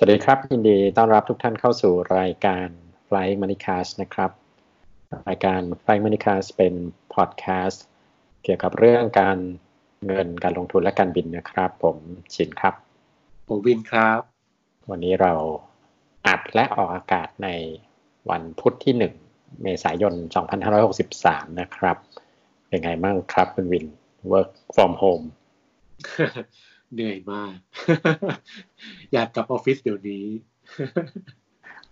สวัสดีครับ ยินดีต้อนรับทุกท่านเข้าสู่รายการ Flying Money Cast นะครับ รายการ Flying Money Cast เป็นพอดแคสต์เกี่ยวกับเรื่องการเงินการลงทุนและการบินนะครับ ผมชินครับผมวินครับ วันนี้เราอัดและออกอากาศในวันพุธที่ 1 เมษายน 2563 นะครับ เป็นไงบ้างครับคุณวิน work from home เหนื่อยมาก อยากกลับออฟฟิศเดี๋ยวนี้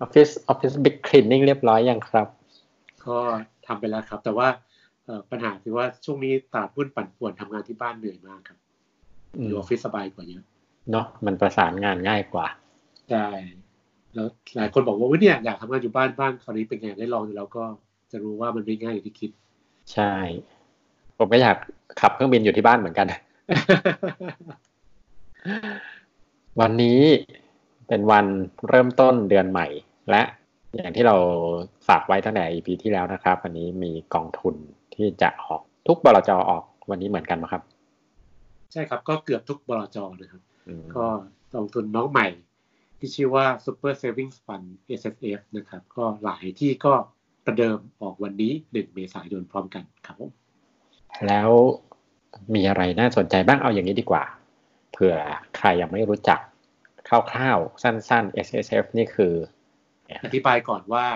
ออฟฟิศออฟฟิศบิ๊กคลีนนิ่งเรียบร้อยยังครับ ก็ทำไปแล้วครับ แต่ว่าปัญหาคือว่าช่วงนี้ตลาดหุ้นปั่นป่วนทำงานที่บ้านเหนื่อยมากครับอยู่ออฟฟิศสบายกว่าเยอะเนาะมันประสานงานง่ายกว่าใช่แล้วหลายคนบอกว่าเนี่ยอยากทำงานอยู่บ้านบ้านคราวนี้เป็นไงได้ลองดูแล้วก็จะรู้ว่ามันไม่ง่ายอย่างที่คิด ใช่ ผมก็อยากขับเครื่องบินอยู่ที่บ้านเหมือนกัน วันนี้เป็นวันเริ่มต้นเดือนใหม่ และอย่างที่เราฝากไว้ตั้งแต่ EP ที่แล้วนะครับ วันนี้มีกองทุนที่จะออกทุกบลจออกวันนี้เหมือนกันไหมครับ ใช่ครับก็เกือบทุกบลจนะครับ ก็กองทุนน้องใหม่ ที่ชื่อว่า Super Savings Fund S S F นะครับ ก็หลายที่ก็ประเดิมออกวันนี้หนึ่งเมษายนพร้อมกันครับแล้วมีอะไรน่าสนใจบ้างเอาอย่างนี้ดีกว่า เผื่อใครยังไม่รู้จักคร่าวๆ สั้นๆ S S F นี่คือ อธิบายก่อนว่า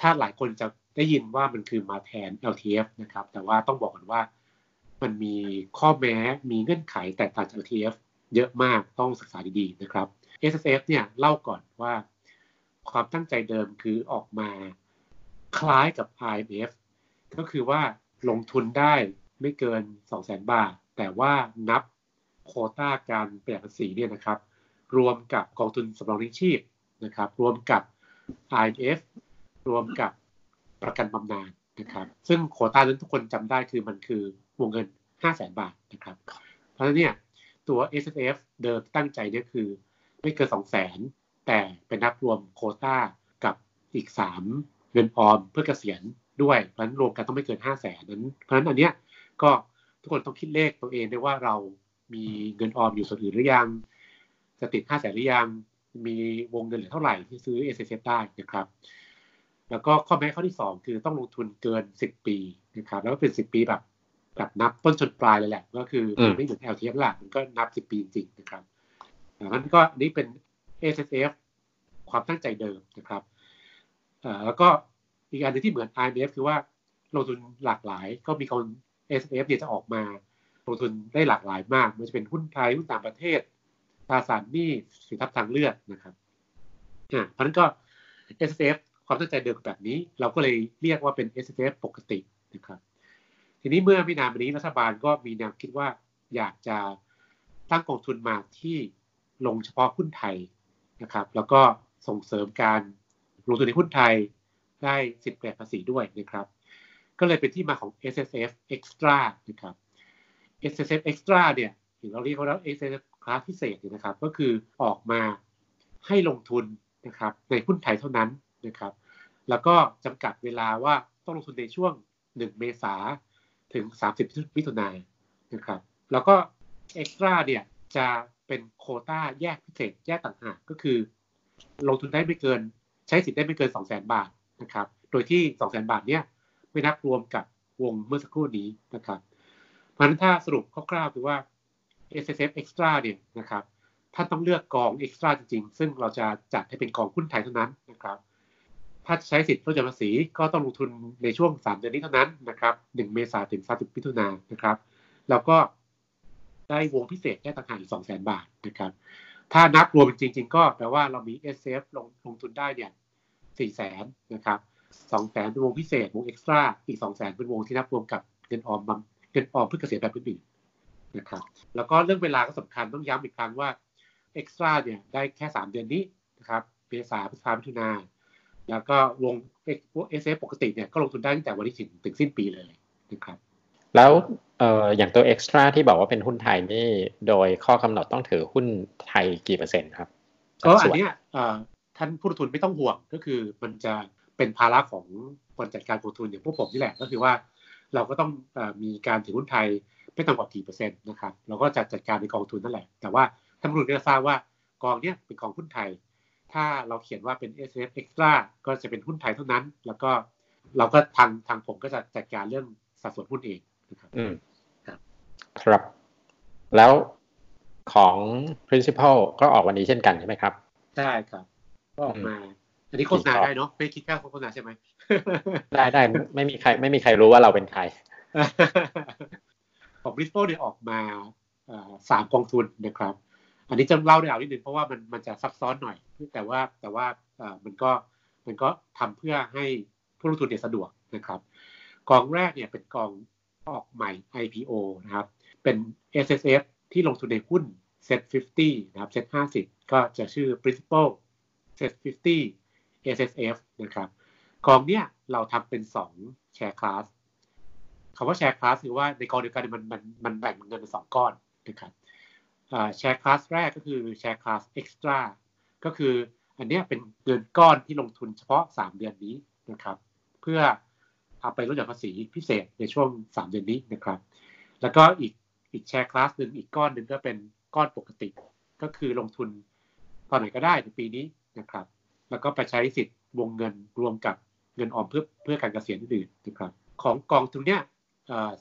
ถ้าหลายคนจะได้ยินว่ามันคือมาแทน LTF นะครับ แต่ว่าต้องบอกก่อนว่ามันมีข้อแม้มีเงื่อนไขแตกต่างจาก LTF เยอะมากต้องศึกษาดีๆนะครับ S S F เนี่ยเล่าก่อนว่าความตั้งใจเดิมคือออกมาคล้ายกับ IMF ก็คือว่าลงทุนได้ไม่เกิน 2 0 0 0 0 0 บาท แต่ว่านับ โคต้าการประหยัดภาษีเนี่ยนะครับ รวมกับกองทุนสำรองเลี้ยงชีพนะครับ รวมกับ IMF รวมกับประกันบำนาญนะครับ ซึ่งโคต้านั้นทุกคนจำได้คือมันคือวงเงิน 5 0 0แสนบาทนะครับ เพราะฉะนั้นเนี่ยตัว S F F เดิมตั้งใจเนี่ยคือไม่เกิน 2 0 0แสนแต่เป็นนับรวมโคต้ากับอีก 3 เงินออมเพื่อเกษียณด้วย เพราะฉะนั้นรวมกันต้องไม่เกิน 5 0 0แสนนั้น เพราะฉะนั้นอันเนี้ยก็ทุกคนต้องคิดเลขตัวเองด้วยว่าเรา มีเงินออมอยู่ส่วนอื่นหรือยังจะติดค่าแสนหรือยังมีวงเงินเหลือเท่าไหร่ที่ซื้อ S S F ได้นะครับ แล้วก็ข้อแม้ข้อที่ 2 คือต้องลงทุนเกิน 10 ปีนะครับ แล้วก็เป็น 10 ปีแบบแบบนับต้นจนปลายเลยแหละ ก็คือไม่เหมือน L T F ละมันก็นับ 10 ปีจริงๆนะครับนั้นก็นี่เป็น S S F ความตั้งใจเดิมนะครับแล้วก็อีกอันนึงที่เหมือน I M F คือว่าลงทุนหลากหลายก็มีคน S F เนี่ยจะออกมา ลงทุนได้หลากหลายมากมันจะเป็นหุ้นไทยหุ้นต่างประเทศตราสารหนี้สินทรัพย์ทางเลือกนะครับอ่าเพราะนั้นก็ S F ความตั้งใจเดิมแบบนี้ เราก็เลยเรียกว่าเป็น S F ปกตินะครับ ทีนี้เมื่อไม่นานมานี้รัฐบาลก็มีแนวคิดว่าอยากจะตั้งกองทุนมาที่ลงเฉพาะหุ้นไทยนะครับ แล้วก็ส่งเสริมการลงทุนในหุ้นไทยได้สิทธิประภาษีด้วยนะครับ ก็เลยเป็นที่มาของ S S F Extra นะครับ S S F Extra เนี่ยถึงเราเรียกว่า S S F คลาสพิเศษนะครับ ก็คือออกมาให้ลงทุนนะครับในหุ้นไทยเท่านั้นนะครับ แล้วก็จำกัดเวลาว่าต้องลงทุนในช่วง 1 เมษาถึง 30มิถุนายนนะครับ แล้วก็ Extra เนี่ยจะเป็นโคต้าแยกพิเศษแยกต่างหากก็คือ ลงทุนได้ไม่เกิน ใช้สิทธิ์ได้ไม่เกิน 2 0 0 0 0 0 บาทนะครับ โดยที่ 2 0 0 0 0 0 บาทเนี่ยไม่นับรวมกับวงเมื่อสักครู่นี้นะครับ เพราะฉะนั้นถ้าสรุปคร่าวๆคือว่า S S F Extra เนี่ยนะครับท่านต้องเลือกกอง Extra จริงๆ ซึ่งเราจะจัดให้เป็นกองหุ้นไทยเท่านั้นนะครับ ถ้าใช้สิทธิ์ลดหย่อนภาษีก็ต้องลงทุนในช่วง 3 เดือนนี้เท่านั้นนะครับ1เมษายนถึง 30มิถุนายนนะครับ แล้วก็ได้วงพิเศษแค่ต่างหากอีก2 0 0 0 0 0 บาทนะครับ ถ้านับรวมจริง ๆ ก็แปลว่าเรามี S F ลงลงทุนได้เนี่ย4แสนนะครับ2แสนเป็นวงพิเศษวง extra อีก2แสนเป็นวงที่นับรวมกับเงินออม เงินออมเพื่อเกษียณแบบอื่นๆนะครับ แล้วก็เรื่องเวลาก็สำคัญต้องย้ำอีกครั้งว่า extra เนี่ยได้แค่3เดือนนี้นะครับเมษาพฤษภาคมมิถุนาแล้วก็วง SSF ปกติเนี่ยก็ลงทุนได้ตั้งแต่วันที่ถึงถึงสิ้นปีเลยนะครับ แล้วเอ่ออย่างตัว extra ที่บอกว่าเป็นหุ้นไทยนี่โดยข้อกำหนดต้องถือหุ้นไทยกี่เปอร์เซ็นต์ครับก็อันเนี้ยท่านผู้ลงทุนไม่ต้องห่วงก็คือมันจะเป็นภาระของคนจัดการกองทุนอย่างพวกผมนี่แหละก็คือว่า เราก็ต้องมีการถือหุ้นไทยไม่ต่ำกว่ากี่เปอร์เซ็นต์นะครับเราก็จะจัดการในกองทุนนั่นแหละ แต่ว่าท่านผู้ลงทุนก็ทราบว่ากองเนี้ยเป็นกองหุ้นไทย ถ้าเราเขียนว่าเป็น S F Extra ก็จะเป็นหุ้นไทยเท่านั้น แล้วก็เราก็ทางทางผมก็จะจัดการเรื่องสัดส่วนหุ้นเองนะครับอืมครับ ครับ แล้วของ principal ก็ออกวันนี้เช่นกันใช่ไหมครับ ใช่ครับ ก็ออกมา อันนี้โฆษณาได้เนาะไม่คิดค่าโฆษณาใช่ไหม ได้ได้ไม่มีใคร ไม่มีใครรู้ว่าเราเป็นใคร ของบริสโ l เนี่ยออกมาสามกองทุนนะครับ อันนี้จะเล่าได้เอานิดนึงเพราะว่ามันมันจะซับซ้อนหน่อย แต่ว่าแต่ว่ามันก็มันก็ทำเพื่อให้ผู้ลงทุนเนี่ยสะดวกนะครับ กองแรกเนี่ยเป็นกองออกใหม่ IPO นะครับ เป็น S S F ที่ลงทุนในหุ้น Set 50 นะครับ Set 50 ก็จะชื่อ Principal Set 50 S S F นะครับ กองเนี้ยเราทำเป็น2แชร์คลาสคำว่าแชร์คลาสคือว่าในกองเดียวกันมันมันมันแบ่งเงินเป็นสองก้อนนะครับแชร์คลาสแรกก็คือแชร์คลาสเอ็กซ์ตร้าก็คืออันนี้เป็นเงินก้อนที่ลงทุนเฉพาะ 3 เดือนนี้นะครับ เพื่อเอาไปลดหย่อนภาษีพิเศษในช่วง 3 เดือนนี้นะครับ แล้วก็อีกอีกแชร์คลาสหนึ่งอีกก้อนหนึ่งก็เป็นก้อนปกติ ก็คือลงทุนตอนไหนก็ได้ในปีนี้นะครับ แล้วก็ไปใช้สิทธิ์วงเงินรวมกับ เงินออมเพื่อเพื่อการเกษียณอื่นนะครับของกองทุนเนี้ย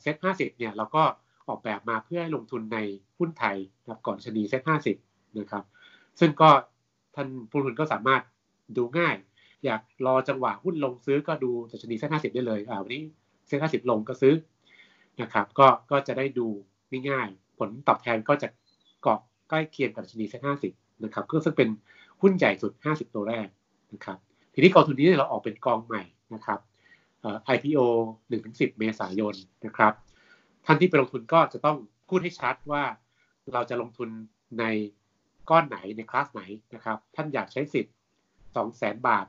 เซ็ตห้าสิบเนี่ยเราก็ออกแบบมาเพื่อให้ลงทุนในหุ้นไทยนะครับก่อนชนีเซ็ตห้าสิบนะครับซึ่งก็ท่านผู้ลงทุนก็สามารถดูง่าย อยากรอจังหวะหุ้นลงซื้อก็ดูดัชนีเซ็ตห้าสิบได้เลยอ่าวันนี้เซ็ตห้าสิบลงก็ซื้อนะครับก็ก็จะได้ดูง่ายๆผลตอบแทนก็จะเกาะใกล้เคียงกับดัชนีเซ็ตห้าสิบนะครับก็ซึ่งเป็นหุ้นใหญ่สุด 50 ตัวแรกนะครับ ทีนี้กองทุนนี้เราออกเป็นกองใหม่นะครับ IPO 1-10 เมษายนนะครับ ท่านที่ไปลงทุนก็จะต้องพูดให้ชัดว่าเราจะลงทุนในก้อนไหนในคลาสไหนนะครับ ท่านอยากใช้สิทธิ์200,000บาท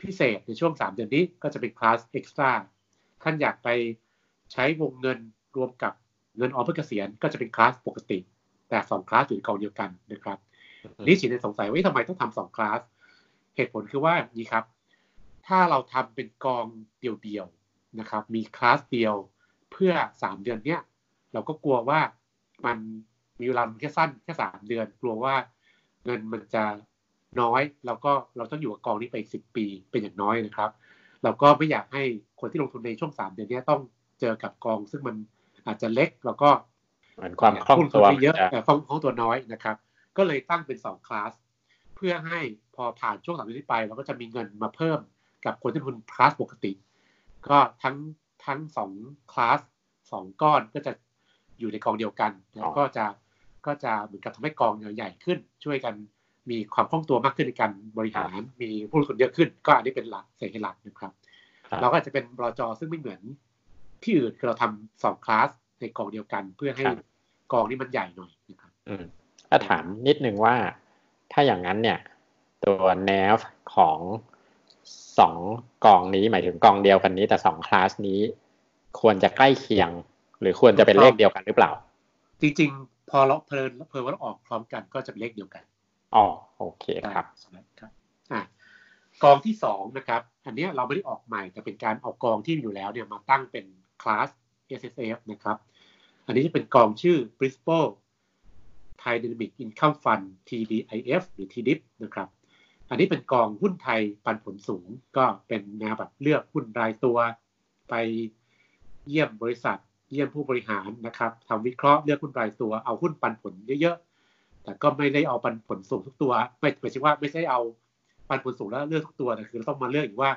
พิเศษในช่วง 3 เดือนนี้ก็จะเป็นคลาสเอ็กซ์ตร้าท่านอยากไปใช้วงเงินรวมกับเงินออมเพื่อเกษียณก็จะเป็นคลาสปกติ แต่ 2 คลาสอยู่ในกองเดียวกันนะครับนี่ฉีดในสงสัยว่าทำไมต้องทำสองคลาส เหตุผลคือว่านี่ครับ ถ้าเราทำเป็นกองเดียวๆนะครับ มีคลาสเดียวเพื่อสามเดือนเนี้ยเราก็กลัวว่ามันมีเวลาแค่สั้นแค่สามเดือน กลัวว่าเงินมันจะน้อยแล้วก็เราต้องอยู่กับกองนี้ไปอีกสิบปีเป็นอย่างน้อยนะครับ เราก็ไม่อยากให้คนที่ลงทุนในช่วงสามเดือนนี้ต้องเจอกับกอง ซึ่งมันอาจจะเล็กแล้วก็เหมือนความคล่องตัวเยอะแต่คล่องตัวน้อยนะครับ ก็เลยตั้งเป็น2คลาสเพื่อให้พอผ่านช่วงสามเดือนนี้ไป เราก็จะมีเงินมาเพิ่มกับคนที่ทุนคลาสปกติ ก็ทั้งทั้งสองคลาสสองก้อนก็จะอยู่ในกองเดียวกัน แล้วก็จะก็จะเหมือนกับทำให้กองใหญ่ขึ้น ช่วยกันมีความคล่องตัวมากขึ้นในการบริหาร มีผู้ลงทุนเยอะขึ้น ก็อันนี้เป็นหลักเศษหลักนะครับเราก็อาจจะเป็นบลจซึ่งไม่เหมือนที่อื่นคือเราทำสองคลาสในกองเดียวกัน เพื่อให้กองนี้มันใหญ่หน่อยนะครับอืมถ้าถามนิดนึงว่า ถ้าอย่างนั้นเนี่ย ตัว nav ของสองกองนี้หมายถึงกองเดียวกันนี้ แต่สองคลาสนี้ ควรจะใกล้เคียง หรือควรจะเป็นเลขเดียวกันหรือเปล่า จริงๆ พอเราเพลินเพลินว่าออกพร้อมกันก็จะเป็นเลขเดียวกันอ๋อโอเคครับครับอ่ากองที่สองนะครับ อันนี้เราไม่ได้ออกใหม่แต่เป็นการเอากองที่มีอยู่แล้วเนี่ยมาตั้งเป็นคลาส S S F นะครับ อันนี้จะเป็นกองชื่อ Principal Thai Dynamic Income Fund TDIF หรือ TDIP นะครับ อันนี้เป็นกองหุ้นไทยปันผลสูง ก็เป็นแนวแบบเลือกหุ้นรายตัว ไปเยี่ยมบริษัท เยี่ยมผู้บริหารนะครับทำวิเคราะห์เลือกหุ้นรายตัวเอาหุ้นปันผลเยอะๆ แต่ก็ไม่ได้เอาปันผลสูงทุกตัว ไม่หมายถึงว่าไม่ใช่เอาปันผลสูงแล้วเลือกทุกตัวแต่คือเราต้องมาเลือกอีกว่า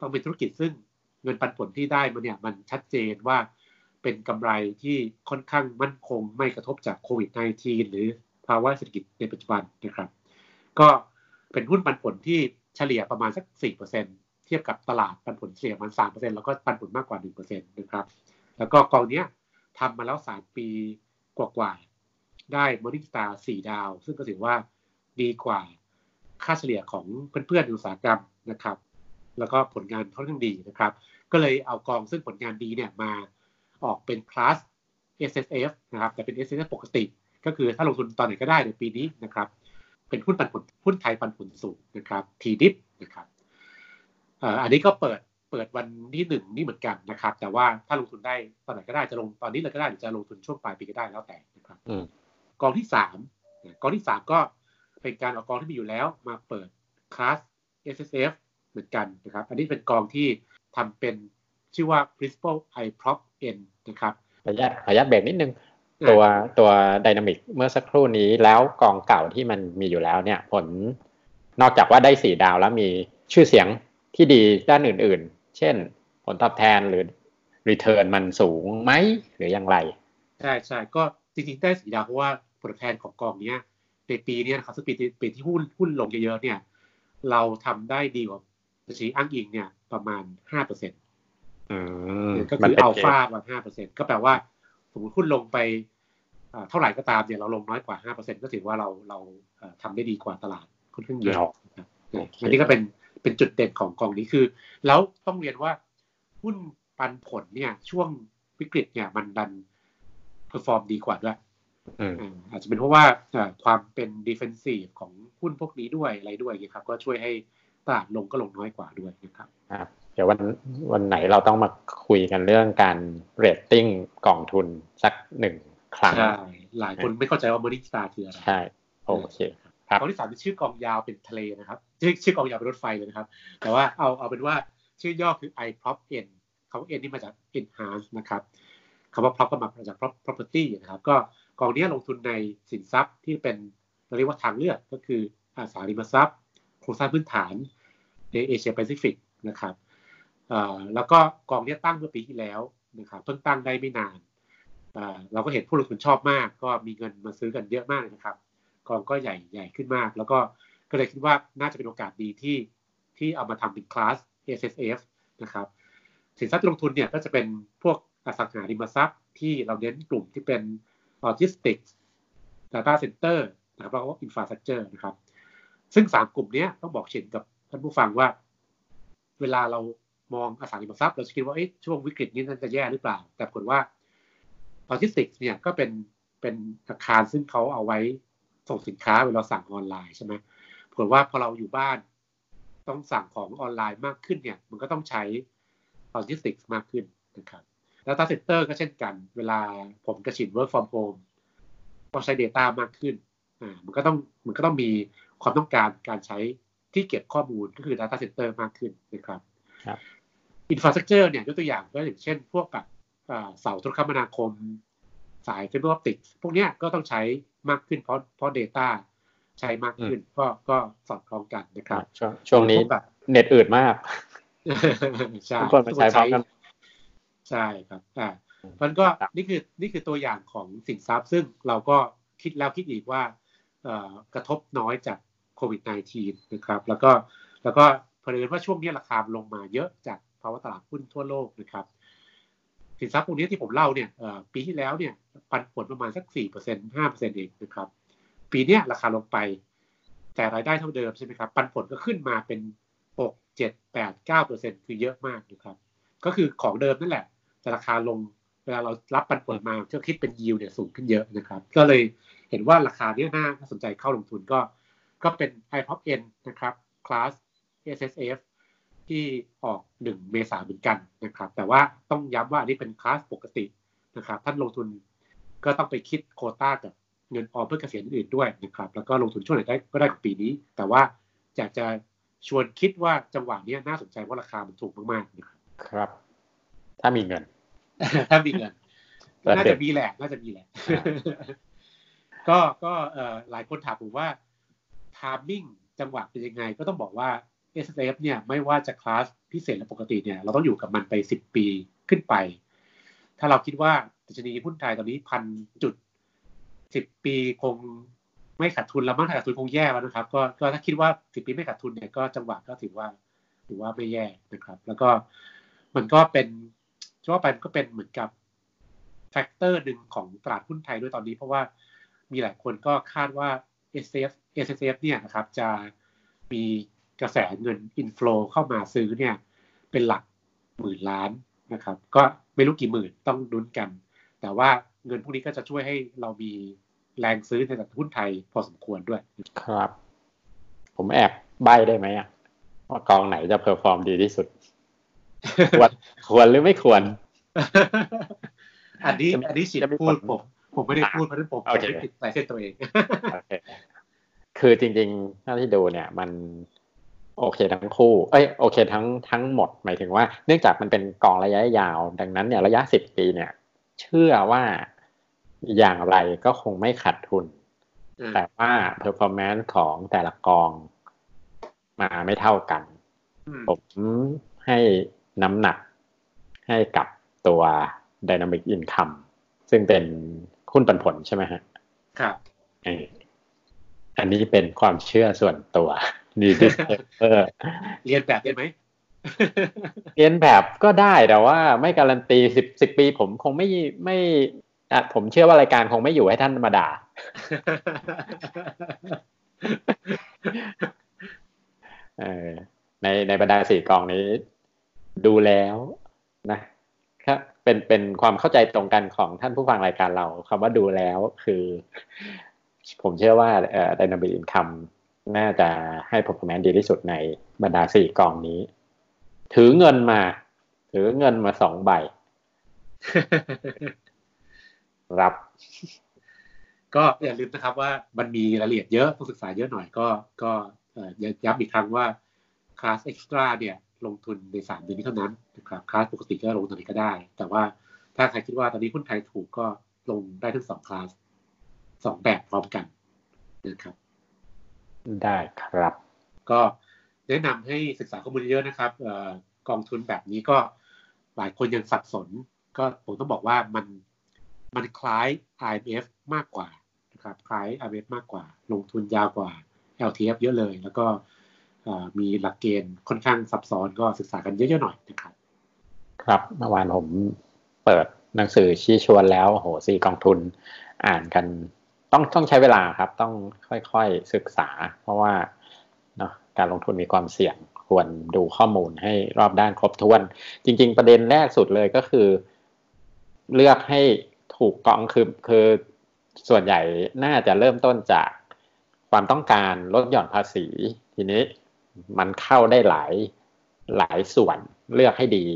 ต้องเป็นธุรกิจซึ่งเงินปันผลที่ได้มาเนี่ยมันชัดเจนว่า เป็นกำไรที่ค่อนข้างมั่นคงไม่กระทบจากโควิด -19 หรือภาวะเศรษฐกิจในปัจจุบันนะครับ ก็เป็นหุ้นปันผลที่เฉลี่ยประมาณสัก 4%เทียบกับตลาดปันผลเฉลี่ยประมาณ 3%แล้วก็ปันผลมากกว่า 1%นะครับ แล้วก็กองนี้ทำมาแล้ว 3 ปีกว่าๆ ได้ Morningstar 4ดาว ซึ่งก็ถือว่าดีกว่าค่าเฉลี่ยของเพื่อนๆในอุตสาหกรรมนะครับ แล้วก็ผลงานค่อนข้างดีนะครับ ก็เลยเอากองซึ่งผลงานดีเนี่ยมา ออกเป็นคลาส S S F นะครับแต่เป็น S S F ปกติ ก็คือถ้าลงทุนตอนไหนก็ได้ในปีนี้นะครับ เป็นหุ้นปันผลหุ้นไทยปันผลสูงนะครับ T DIP นะครับอันนี้ก็เปิดเปิดวันที่หนึ่งนี่เหมือนกันนะครับ แต่ว่าถ้าลงทุนได้ตอนไหนก็ได้จะลงตอนนี้เลยก็ได้หรือจะลงทุนช่วงปลายปีก็ได้แล้วแต่นะครับกองที่สามกองที่สามก็เป็นการเอากองที่มีอยู่แล้วมาเปิดคลาส S S F เหมือนกันนะครับ อันนี้เป็นกองที่ทำเป็น ชื่อว่า principal i prop n นะครับขออนุญาตขออนุญาตเบรกนิดนึง ตัวตัวดินามิกเมื่อสักครู่นี้แล้วกองเก่าที่มันมีอยู่แล้วเนี่ย ผลนอกจากว่าได้สี่ดาวแล้วมีชื่อเสียงที่ดีด้านอื่น ๆ เช่น ผลตอบแทนหรือ return มันสูงไหมหรืออย่างไร ใช่ใช่ก็จริงๆได้สีดาวเพราะว่าผลตอบแทนของกองนี้ในปีนี้นะครับซึ่งปีปีที่หุ้นหุ้นลงเยอะๆเนี่ย เราทำได้ดีกว่าดัชนีอ้างอิงเนี่ยประมาณห้าเปอร์เซ็นต์ ก็คืออัลฟาประมาณห้าเปอร์เซ็นต์ก็แปลว่าสมมติหุ้นลงไปเท่าไหร่ก็ตามเนี่ยเราลงน้อยกว่าห้าเปอร์เซ็นต์ก็ถือว่าเราเราทำได้ดีกว่าตลาดค่อนข้างเยอะอันนี้ก็เป็นเป็นจุดเด่นของกองนี้คือ แล้วต้องเรียนว่าหุ้นปันผลเนี่ย ช่วงวิกฤตเนี่ยมันดัน perform ดีกว่าด้วยอาจจะเป็นเพราะว่าความเป็น defensive ของหุ้นพวกนี้ด้วยอะไรด้วยนะครับ ก็ช่วยให้ตลาดลงก็ลงน้อยกว่าด้วยนะครับ เดี๋ยววันวันไหนเราต้องมาคุยกันเรื่องการเรตติ้งกองทุนสักหนึ่งครั้งใช่หลายคนไม่เข้าใจว่า Morningstar คืออะไรใช่โอเคครับกองที่สามเป็นชื่อกองยาวเป็นทะเลนะครับ ชื่อชื่อกองยาวเป็นรถไฟเลยนะครับ แต่ว่าเอาเอาเป็นว่าชื่อย่อคือ i prop n คำว่า n นี่มาจาก enhance นะครับคำว่า prop ก็มาจาก property นะครับ ก็กองนี้ลงทุนในสินทรัพย์ที่เป็นเราเรียกว่าทางเลือกก็คืออสังหาริมทรัพย์ โครงสร้างพื้นฐานในเอเชียแปซิฟิกนะครับ แล้วก็กองนี้ตั้งเมื่อปีที่แล้วนะครับเพิ่งตั้งได้ไม่นานเราก็เห็นผู้ลงทุนชอบมาก ก็มีเงินมาซื้อกันเยอะมากนะครับ กองก็ใหญ่ใหญ่ขึ้นมาก แล้วก็ก็เลยคิดว่าน่าจะเป็นโอกาสดีที่ที่เอามาทำเป็นคลาส S S F นะครับสินทรัพย์ลงทุนเนี่ยก็จะเป็นพวกอสังหาริมทรัพย์ที่เราเน้นกลุ่มที่เป็นโลจิสติกส์ data center นะครับแล้วก็ infrastructure นะครับ ซึ่งสามกลุ่มนี้ต้องบอกเช่นกับท่านผู้ฟังว่า เวลาเรา มองอสังหาริมทรัพย์เราจะคิดว่าช่วงวิกฤตนี้น่าจะแย่หรือเปล่า แต่ผลว่าโลจิสติกส์เนี่ยก็เป็นเป็นอาคารซึ่งเขาเอาไว้ส่งสินค้าเวลาสั่งออนไลน์ใช่ไหมผลว่าพอเราอยู่บ้าน ต้องสั่งของออนไลน์มากขึ้นเนี่ย มันก็ต้องใช้โลจิสติกส์มากขึ้นนะครับ Data Center ก็เช่นกัน เวลาผมประชุม Work from Home ก็ใช้ Data มากขึ้นอ่ามันก็ต้องมันก็ต้องมีความต้องการการใช้ที่เก็บข้อมูลก็คือ Data Center มากขึ้นนะครับ infrastructure เนี่ยยกตัวอย่างก็อย่างเช่น พวกแบบเสาโทรคมนาคม สาย fiber optic พวกนี้ก็ต้องใช้มากขึ้นเพราะเพราะ Data ใช้มากขึ้นก็ก็สอดคล้องกันนะครับช่วงนี้เน็ตอืดมากใช่ทุกคนมาใช้พร้อมกันใช่ครับอ่ามันก็นี่คือนี่คือตัวอย่างของสินทรัพย์ ซึ่งเราก็คิดแล้วคิดอีกว่ากระทบน้อยจากโควิด -19 นะครับ แล้วก็แล้วก็เผอิญว่าช่วงนี้ราคาลงมาเยอะจาก ภาวะตลาดหุ้นทั่วโลกนะครับ สินทรัพย์พวกนี้ที่ผมเล่าเนี่ยปีที่แล้วเนี่ยปันผลประมาณสักสี่เปอร์เอเองนะครับ ปีนี้ราคาลงไป แต่รายได้เท่าเดิมใช่ไหมครับ ปันผลก็ขึ้นมาเป็นหกเจ็ดแปดเคือเยอะมากนะครับ ก็คือของเดิมนั่นแหละ แต่ราคาลงเวลาเรารับปันผลมาก็คิดเป็นยิวเนี่ยสูงขึ้นเยอะนะครับ ก็เลยเห็นว่าราคาเนี้ยน่าสนใจเข้าลงทุนก็ ก็เป็น i p o p N นะครับคลาส S S F ที่ออก 1 เมษายนเหมือนกันนะครับ แต่ว่าต้องย้ำว่าอันนี้เป็นคลาสปกตินะครับ ท่านลงทุนก็ต้องไปคิดโคต้ากับเงินออมเพื่อเกษียณอื่นด้วยนะครับ แล้วก็ลงทุนช่วงไหนได้ก็ได้ของปีนี้ แต่ว่าอยากจะชวนคิดว่าจังหวะนี้น่าสนใจว่าราคามันถูกมากๆนะครับครับ ถ้ามีเงิน ถ้ามีเงินน่าจะมีแหละน่าจะมีแหละก็ก็เอ่อหลายคนถามผมว่าทามมิ่งจังหวะเป็นยังไง ก็ต้องบอกว่า S F เนี่ยไม่ว่าจะคลาสพิเศษหรือปกติเนี่ยเราต้องอยู่กับมันไปสิบปีขึ้นไป ถ้าเราคิดว่าดัชนีหุ้นไทยตอนนี้พันจุดสิบปีคงไม่ขาดทุนแล้วมั้งขาดทุนคงแย่แล้วนะครับก็ก็ถ้าคิดว่าสิบปีไม่ขาดทุนเนี่ยก็จังหวะก็ถือว่าถือว่าไม่แย่นะครับ แล้วก็มันก็เป็นช่ว่าไปก็เป็นเหมือนกับ factor หนึ่งของตลาดหุ้นไทยด้วยตอนนี้ เพราะว่ามีหลายคนก็คาดว่า S F S S F เนี่ยนะครับจะมี กระแสเงิน inflow เข้ามาซื้อเนี่ยเป็นหลักหมื่นล้านนะครับ ก็ไม่รู้กี่หมื่นต้องลุ้นกัน แต่ว่าเงินพวกนี้ก็จะช่วยให้เรามีแรงซื้อในตลาดหุ้นไทยพอสมควรด้วย ครับ ผมแอบใบ้ได้ไหมอะว่ากองไหนจะ perform ดีที่สุด ควรควรหรือไม่ควร อันนี้อันนี้สิทธิ์พูดผม ผมไม่ได้พูดเพราะนั้นผมไม่ติดใส่เส้นตัวเองคือจริงๆถ้าที่ดูเนี่ย มัน โอเคทั้งคู่ เอ้ยโอเคทั้งทั้งหมดหมายถึงว่า เนื่องจากมันเป็นกองระยะยาว ดังนั้นเนี่ยระยะสิบปีเนี่ย เชื่อว่าอย่างไรก็คงไม่ขาดทุน แต่ว่า performance ของแต่ละกองมาไม่เท่ากัน ผมให้น้ำหนักให้กับตัว Dynamic Income ซึ่งเป็นหุ้นปันผลใช่ไหมฮะ ครับ อันนี้เป็นความเชื่อส่วนตัวดีดิสเออเรียนแบบได้ไหมเรียนแบบก็ได้แต่ว่าไม่การันตีสิบสิบปีผมคงไม่ไม่อะผมเชื่อว่ารายการคงไม่อยู่ให้ท่านมาด่าเออในในบรรดาสี่กองนี้ ดูแล้วนะครับเป็นเป็นความเข้าใจตรงกันของท่านผู้ฟังรายการเราคำว่าดูแล้วคือ ผมเชื่อว่าเอ่อ Dynamic Income น่าจะให้ performance ดีที่สุดในบรรดาสี่กองนี้ ถือเงินมา ถือเงินมาสองใบ รับ ก็อย่าลืมนะครับว่ามันมีรายละเอียดเยอะต้องศึกษาเยอะหน่อยก็ก็ย้ำอีกครั้งว่าคลาสเอ็กซ์ตร้าเนี่ย ลงทุนในสามเดือนนี้เท่านั้นนะครับคลาสปกติก็ลงตอนนี้ก็ได้ แต่ว่าถ้าใครคิดว่าตอนนี้หุ้นไทยถูกก็ลงได้ทั้งสองคลาส สองแบบพร้อมกันนะครับ ได้ครับ ก็แนะนำให้ศึกษาข้อมูลเยอะนะครับกองทุนแบบนี้ก็หลายคนยังสับสน ก็ผมต้องบอกว่ามันมันคล้าย IMF มากกว่านะครับคล้าย IMF มากกว่า ลงทุนยาวกว่า LTF เยอะเลย แล้วก็มีหลักเกณฑ์ค่อนข้างซับซ้อนก็ศึกษากันเยอะๆหน่อยนะครับ ครับเมื่อวานผมเปิดหนังสือชี้ชวนแล้วโหสี่กองทุนอ่านกัน ต้องต้องใช้เวลาครับ ต้องค่อยๆศึกษา เพราะว่าเนาะการลงทุนมีความเสี่ยงควรดูข้อมูลให้รอบด้านครบถ้วน จริง ๆ ประเด็นแรกสุดเลยก็คือ เลือกให้ถูกกองคือคือส่วนใหญ่น่าจะเริ่มต้นจากความต้องการลดหย่อนภาษี ทีนี้มันเข้าได้หลายหลายส่วนเลือกให้ดี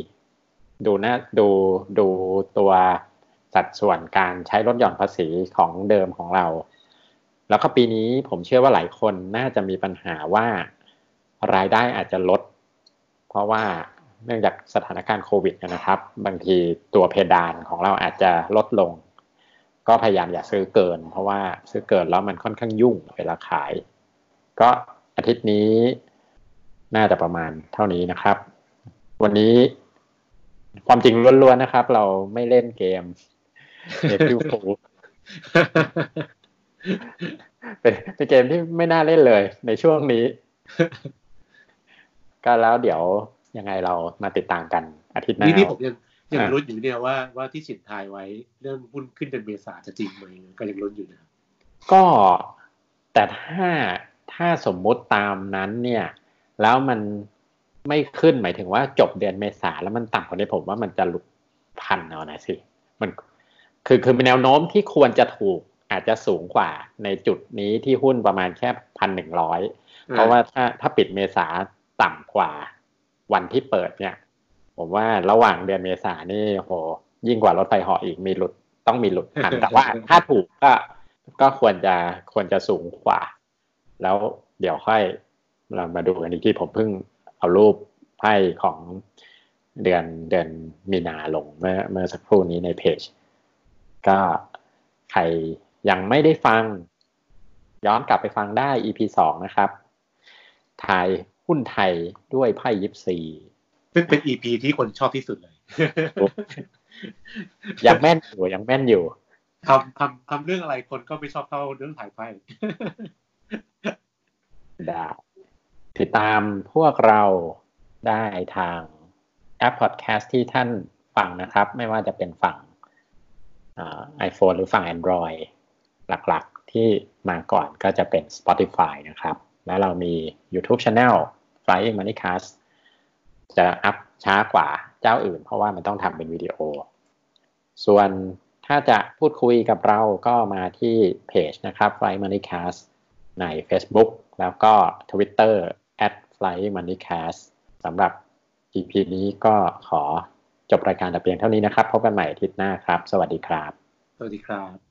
ดูนะดูดูตัว สัดส่วนการใช้ลดหย่อนภาษีของเดิมของเรา แล้วก็ปีนี้ผมเชื่อว่าหลายคนน่าจะมีปัญหาว่ารายได้อาจจะลด เพราะว่าเนื่องจากสถานการณ์โควิดนะครับ บางทีตัวเพดานของเราอาจจะลดลง ก็พยายามอย่าซื้อเกิน เพราะว่าซื้อเกินแล้วมันค่อนข้างยุ่งเวลาขาย ก็อาทิตย์นี้น่าจะประมาณเท่านี้นะครับ วันนี้ความจริงล้วนๆนะครับ เราไม่เล่นเกม เอพิวโฟเป็นเป็นเกมที่ไม่น่าเล่นเลยในช่วงนี้ ก็แล้วเดี๋ยวยังไงเรามาติดตามกันอาทิตย์หน้านี่ที่ผมยังยังรุ้นอยู่เนี่ยว่าว่าที่สินทายไว้เรื่องหุ้นขึ้นเป็นเมษาจะจริงไหมก็ยังรุ้นอยู่นะครับก็แต่ถ้าถ้าสมมุติตามนั้นเนี่ย แล้วมันไม่ขึ้นหมายถึงว่าจบเดือนเมษาแล้วมันต่ำกว่านี้ผมว่ามันจะหลุดพันเอานะสิมัน คือคือเป็นแนวโน้มที่ควรจะถูกอาจจะสูงกว่าในจุดนี้ที่หุ้นประมาณแค่พันหนึ่งร้อยเพราะว่าถ้าถ้าปิดเมษาต่ำกว่าวันที่เปิดเนี่ย ผมว่าระหว่างเดือนเมษานี่โห ยิ่งกว่ารถไฟเหาะอีกมีหลุดต้องมีหลุดพันแต่ว่าถ้าถูกก็ก็ควรจะควรจะสูงกว่า แล้วเดี๋ยวค่อยเรามาดูกันอีกที่ผมเพิ่งเอารูปไพ่ของเดือนเดือนมีนาลงเมื่อเมื่อสักครู่นี้ในเพจ ก็ใครยังไม่ได้ฟัง ย้อนกลับไปฟังได้ EP สองนะครับทายหุ้นไทยด้วยไพ่ยิปซีซึ่งเป็น EP ที่คนชอบที่สุดเลยยังแม่นอยู่ยังแม่นอยู่ทำทำทำเรื่องอะไรคนก็ไม่ชอบเท่าเรื่องถ่ายไพ่ได้ติดตามพวกเราได้ทางแอปพอดแคสต์ที่ท่านฟังนะครับ ไม่ว่าจะเป็นฝั่ง ไอโฟนหรือฝั่ง Android หลักๆ ที่มาก่อนก็จะเป็น Spotify นะครับ แล้วเรามี YouTube Channel Flying Moneycast จะอัพช้ากว่าเจ้าอื่น เพราะว่ามันต้องทำเป็นวิดีโอ ส่วนถ้าจะพูดคุยกับเราก็มาที่เพจนะครับ Flying Moneycast ใน Facebook แล้วก็ Twitter at Flying Moneycast สำหรับ EP นี้ก็ขอ จบรายการแต่เพียงเท่านี้นะครับ พบกันใหม่อาทิตย์หน้าครับ สวัสดีครับ สวัสดีครับ